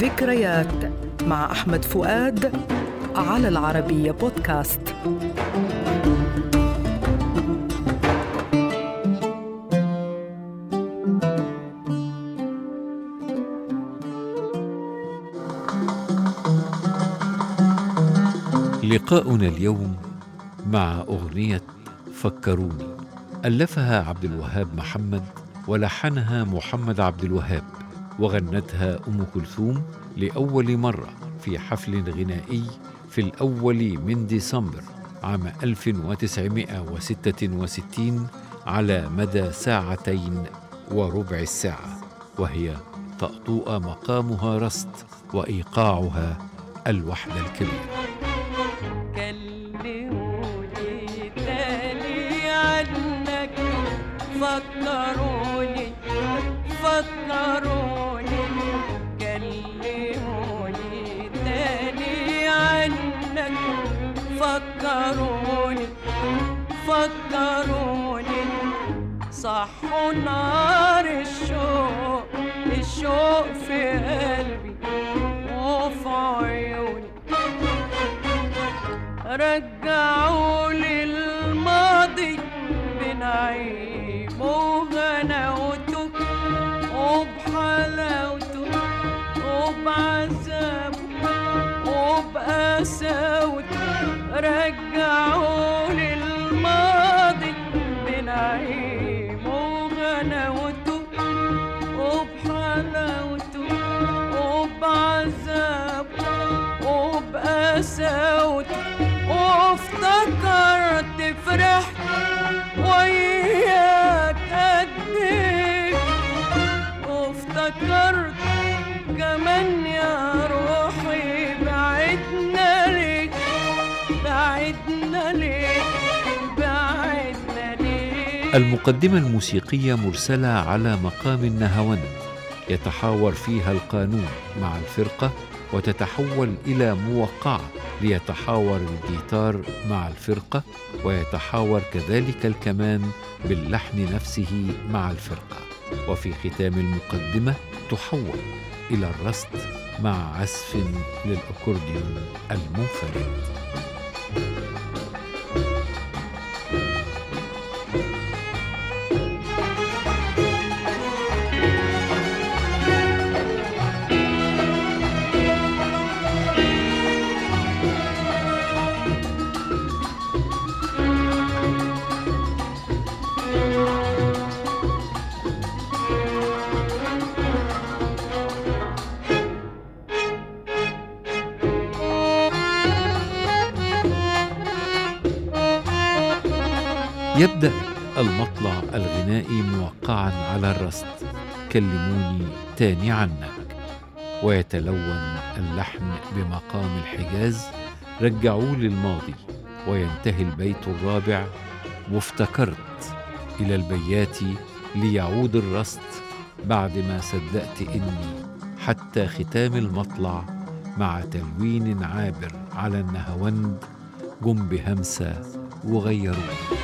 ذكريات مع أحمد فؤاد على العربية بودكاست. لقاؤنا اليوم مع أغنية فكروني. ألفها عبد الوهاب محمد ولحنها محمد عبد الوهاب. وغنتها أم كلثوم لأول مرة في حفل غنائي في الأول من ديسمبر عام 1966 على مدى ساعتين وربع الساعة وهي طأطوء مقامها رست وإيقاعها الوحدة الكبيرة. رجعوا لي الماضي بنعيم وغناوته وبحلاوته وبعذابه وبقساوته رجعوا لي الماضي بنعيم وغناوته وبحلاوته وبعذابه وبقساوته وافتكرت فرحت وياك قد إيه وافتكرت كمان يا روحي بعدنا ليك بعدنا ليك بعدنا ليك. المقدمة الموسيقية مرسلة على مقام النهاوند يتحاور فيها القانون مع الفرقة وتتحول إلى موقعة ليتحاور الجيتار مع الفرقة ويتحاور كذلك الكمان باللحن نفسه مع الفرقة. وفي ختام المقدمة تحول إلى الرست مع عزف للأكورديون المنفرد. يبدأ المطلع الغنائي موقعا على الرست كلموني تاني عنك. ويتلون اللحن بمقام الحجاز. رجعوا للماضي. وينتهي البيت الرابع. وافتكرت إلى البيات ليعود الرست بعدما صدقت إني حتى ختام المطلع. مع تلوين عابر على النهوند جم بهمسة وغيروني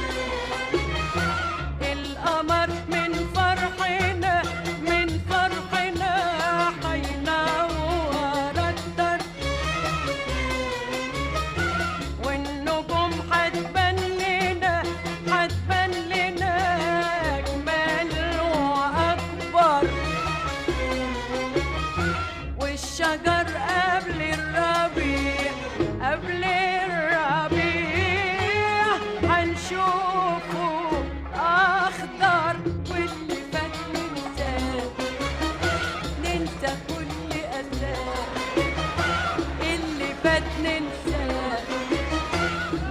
والشجر قبل الربيع قبل الربيع. هنشوفه أخضر واللي فات ننساه. ننسى كل أساه اللي فات ننساه.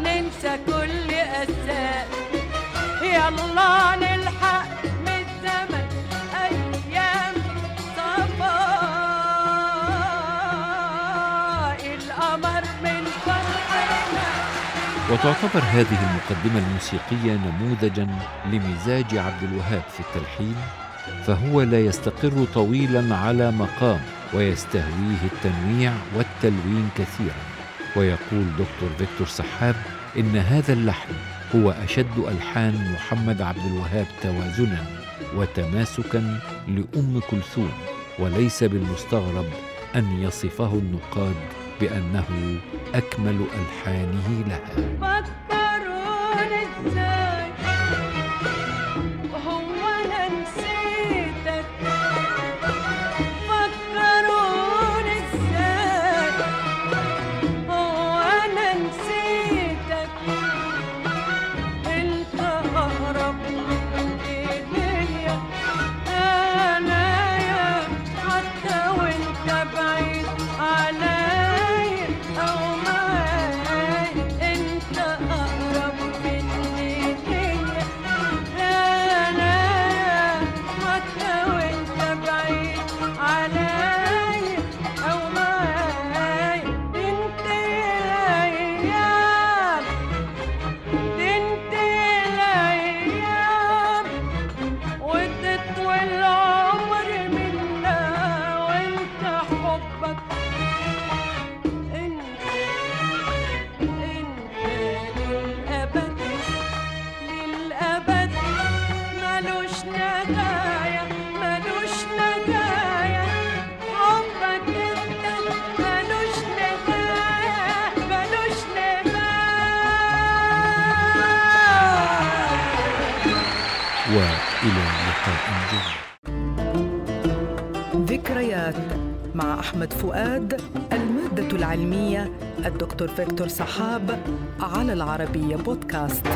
ننسى كل أساه يلا وتعتبر هذه المقدمة الموسيقية نموذجا لمزاج عبد الوهاب في التلحين فهو لا يستقر طويلا على مقام ويستهويه التنويع والتلوين كثيرا. ويقول دكتور فيكتور سحاب إن هذا اللحن هو أشد ألحان محمد عبد الوهاب توازنا وتماسكا لأم كلثوم وليس بالمستغرب أن يصفه النقاد بأنه أكمل ألحانه لها. Santa. وإلى لقاء جديد ذكريات مع أحمد فؤاد المادة العلمية الدكتور فيكتور صحاب على العربية بودكاست.